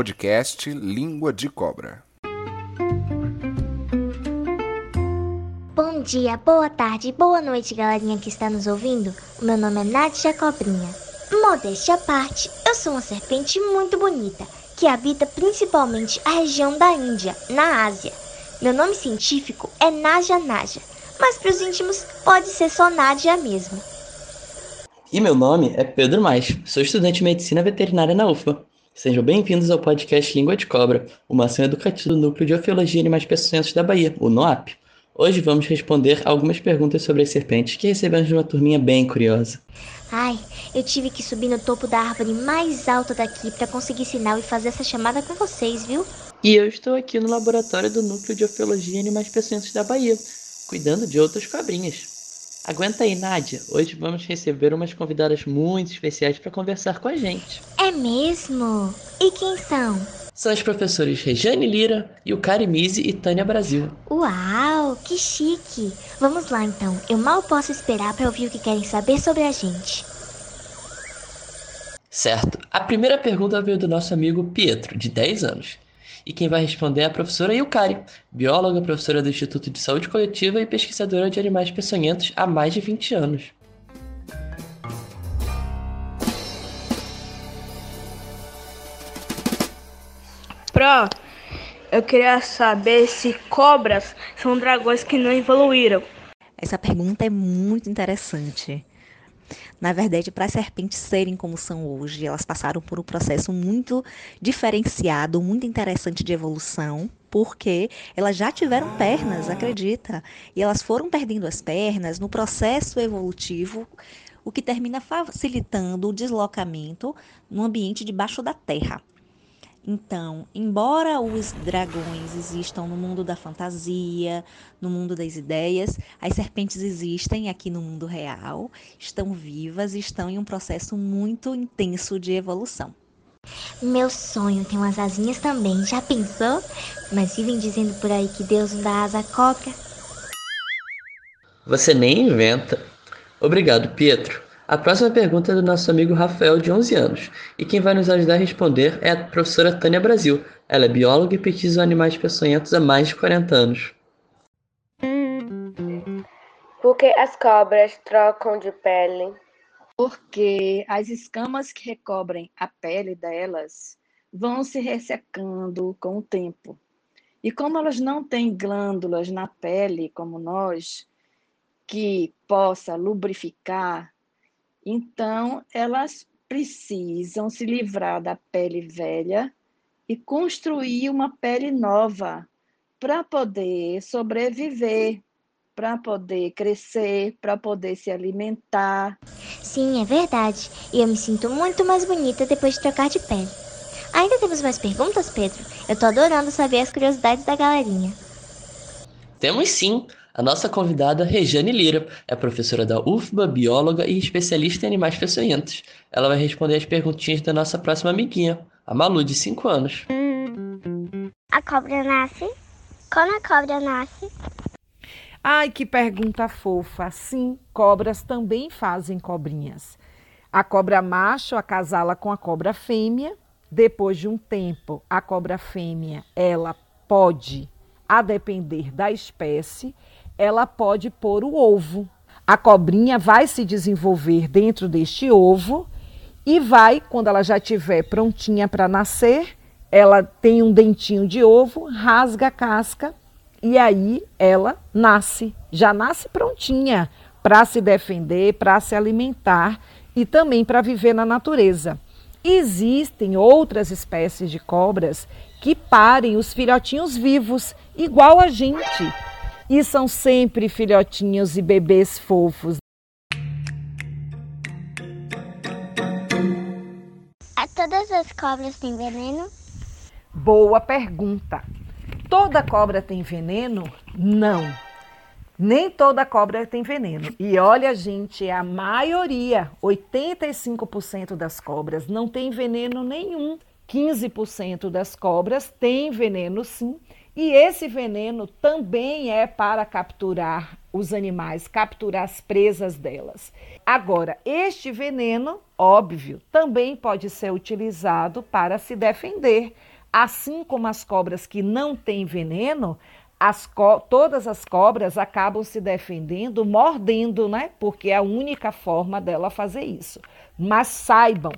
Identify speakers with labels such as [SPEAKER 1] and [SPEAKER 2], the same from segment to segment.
[SPEAKER 1] podcast Língua de Cobra.
[SPEAKER 2] Bom dia, boa tarde, boa noite, galerinha que está nos ouvindo. O meu nome é Nadia Cobrinha. Modéstia à parte, eu sou uma serpente muito bonita que habita principalmente a região da Índia, na Ásia. Meu nome científico é Naja Naja, mas para os íntimos pode ser só Nadia mesmo.
[SPEAKER 3] E meu nome é Pedro Mais, sou estudante de medicina veterinária na UFBA. Sejam bem-vindos ao podcast Língua de Cobra, uma ação educativa do Núcleo de Ofiologia e Animais Peçonhentos da Bahia, o NOAP. Hoje vamos responder algumas perguntas sobre as serpentes que recebemos de uma turminha bem curiosa.
[SPEAKER 2] Ai, eu tive que subir no topo da árvore mais alta daqui para conseguir sinal e fazer essa chamada com vocês, viu?
[SPEAKER 3] E eu estou aqui no laboratório do Núcleo de Ofiologia e Animais Peçonhentos da Bahia, cuidando de outras cobrinhas. Aguenta aí, Nádia. Hoje vamos receber umas convidadas muito especiais para conversar com a gente.
[SPEAKER 2] É mesmo? E quem são?
[SPEAKER 3] São as professores Rejane Lira, Yukari Mise e Tânia Brasil.
[SPEAKER 2] Uau, que chique! Vamos lá então, eu mal posso esperar para ouvir o que querem saber sobre a gente.
[SPEAKER 3] Certo, a primeira pergunta veio do nosso amigo Pietro, de 10 anos. E quem vai responder é a professora Yukari, bióloga, professora do Instituto de Saúde Coletiva e pesquisadora de animais peçonhentos há mais de 20 anos.
[SPEAKER 4] Pro, eu queria saber se cobras são dragões que não evoluíram.
[SPEAKER 5] Essa pergunta é muito interessante. Na verdade, para as serpentes serem como são hoje, elas passaram por um processo muito diferenciado, muito interessante de evolução, porque elas já tiveram pernas, acredita? E elas foram perdendo as pernas no processo evolutivo, o que termina facilitando o deslocamento no ambiente debaixo da terra. Então, embora os dragões existam no mundo da fantasia, no mundo das ideias, as serpentes existem aqui no mundo real, estão vivas e estão em um processo muito intenso de evolução.
[SPEAKER 2] Meu sonho tem umas asinhas também, já pensou? Mas vivem dizendo por aí que Deus não dá asa à cobra.
[SPEAKER 3] Você nem inventa. Obrigado, Pietro. A próxima pergunta é do nosso amigo Rafael, de 11 anos, e quem vai nos ajudar a responder é a professora Tânia Brasil. Ela é bióloga e pesquisa animais peçonhentos há mais de 40 anos.
[SPEAKER 6] Por que as cobras trocam de pele?
[SPEAKER 7] Porque as escamas que recobrem a pele delas vão se ressecando com o tempo. E como elas não têm glândulas na pele como nós, que possa lubrificar então, elas precisam se livrar da pele velha e construir uma pele nova para poder sobreviver, para poder crescer, para poder se alimentar.
[SPEAKER 2] Sim, é verdade. E eu me sinto muito mais bonita depois de trocar de pele. Ainda temos mais perguntas, Pedro? Eu tô adorando saber as curiosidades da galerinha.
[SPEAKER 3] Temos sim. A nossa convidada, Rejane Lira, é professora da UFBA, bióloga e especialista em animais peçonhentos. Ela vai responder as perguntinhas da nossa próxima amiguinha, a Malu, de 5 anos.
[SPEAKER 8] A cobra nasce? Como a cobra nasce?
[SPEAKER 9] Ai, que pergunta fofa. Sim, cobras também fazem cobrinhas. A cobra macho acasala com a cobra fêmea. Depois de um tempo, a cobra fêmea, ela pode, a depender da espécie, ela pode pôr o ovo. A cobrinha vai se desenvolver dentro deste ovo e vai, quando ela já estiver prontinha para nascer, ela tem um dentinho de ovo, rasga a casca e aí ela nasce, já nasce prontinha para se defender, para se alimentar e também para viver na natureza. Existem outras espécies de cobras que parem os filhotinhos vivos, igual a gente. E são sempre filhotinhos e bebês fofos.
[SPEAKER 8] A todas as cobras têm veneno?
[SPEAKER 9] Boa pergunta. Toda cobra tem veneno? Não. Nem toda cobra tem veneno. E olha, gente, a maioria, 85% das cobras não tem veneno nenhum. 15% das cobras tem veneno sim e esse veneno também é para capturar os animais, capturar as presas delas. Agora, este veneno, óbvio, também pode ser utilizado para se defender, Assim como as cobras que não têm veneno, as todas as cobras acabam se defendendo mordendo, né? Porque é a única forma dela fazer isso. Mas saibam,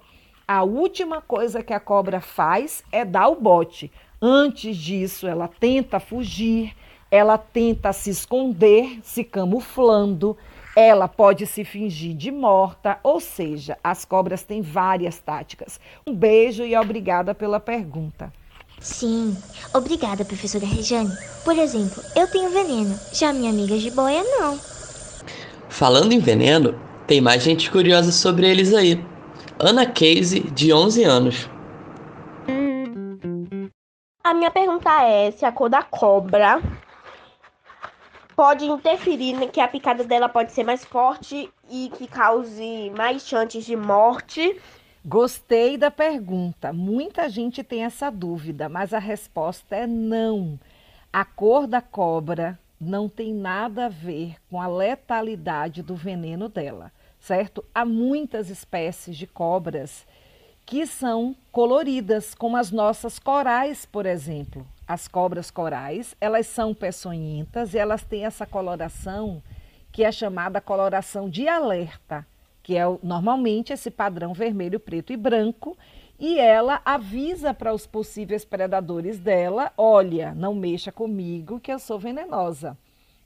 [SPEAKER 9] a última coisa que a cobra faz é dar o bote. Antes disso, ela tenta fugir, ela tenta se esconder, se camuflando, ela pode se fingir de morta, ou seja, as cobras têm várias táticas. Um beijo e obrigada pela pergunta.
[SPEAKER 2] Sim, obrigada, professora Rejane. Por exemplo, eu tenho veneno, já minha amiga de boia não.
[SPEAKER 3] Falando em veneno, tem mais gente curiosa sobre eles aí. Ana Casey, de 11 anos.
[SPEAKER 10] Minha pergunta é se a cor da cobra pode interferir que a picada dela pode ser mais forte e que cause mais chances de morte
[SPEAKER 9] Gostei da pergunta. Muita gente tem essa dúvida, mas a resposta é não. A cor da cobra não tem nada a ver com a letalidade do veneno dela, certo? Há muitas espécies de cobras que são coloridas, como as nossas corais, por exemplo. As cobras corais, elas são peçonhentas e elas têm essa coloração que é chamada coloração de alerta que é normalmente esse padrão vermelho, preto e branco, e ela avisa para os possíveis predadores dela: olha, não mexa comigo que eu sou venenosa.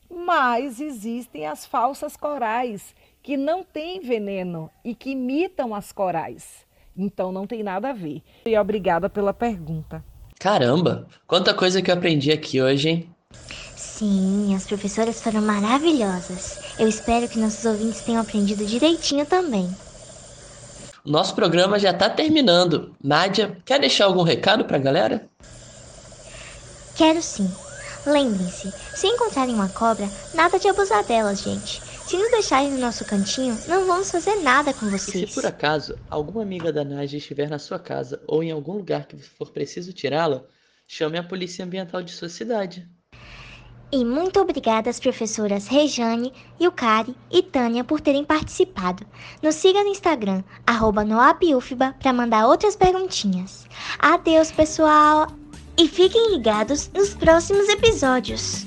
[SPEAKER 9] Mas existem as falsas corais que não têm veneno e que imitam as corais. Então não tem nada a ver. E obrigada pela pergunta.
[SPEAKER 3] Caramba, quanta coisa que eu aprendi aqui hoje, hein?
[SPEAKER 2] Sim, as professoras foram maravilhosas. Eu espero que nossos ouvintes tenham aprendido direitinho também.
[SPEAKER 3] Nosso programa já está terminando. Nádia, quer deixar algum recado para a galera?
[SPEAKER 2] Quero sim. Lembrem-se, se encontrarem uma cobra, nada de abusar delas, gente. Se nos deixarem no nosso cantinho, não vamos fazer nada com vocês.
[SPEAKER 3] E se por acaso alguma amiga da Nádia estiver na sua casa ou em algum lugar que for preciso tirá-la, chame a polícia ambiental de sua cidade.
[SPEAKER 2] E muito obrigada às professoras Rejane, Yukari e Tânia por terem participado. Nos siga no Instagram, arroba para mandar outras perguntinhas. Adeus, pessoal! E fiquem ligados nos próximos episódios.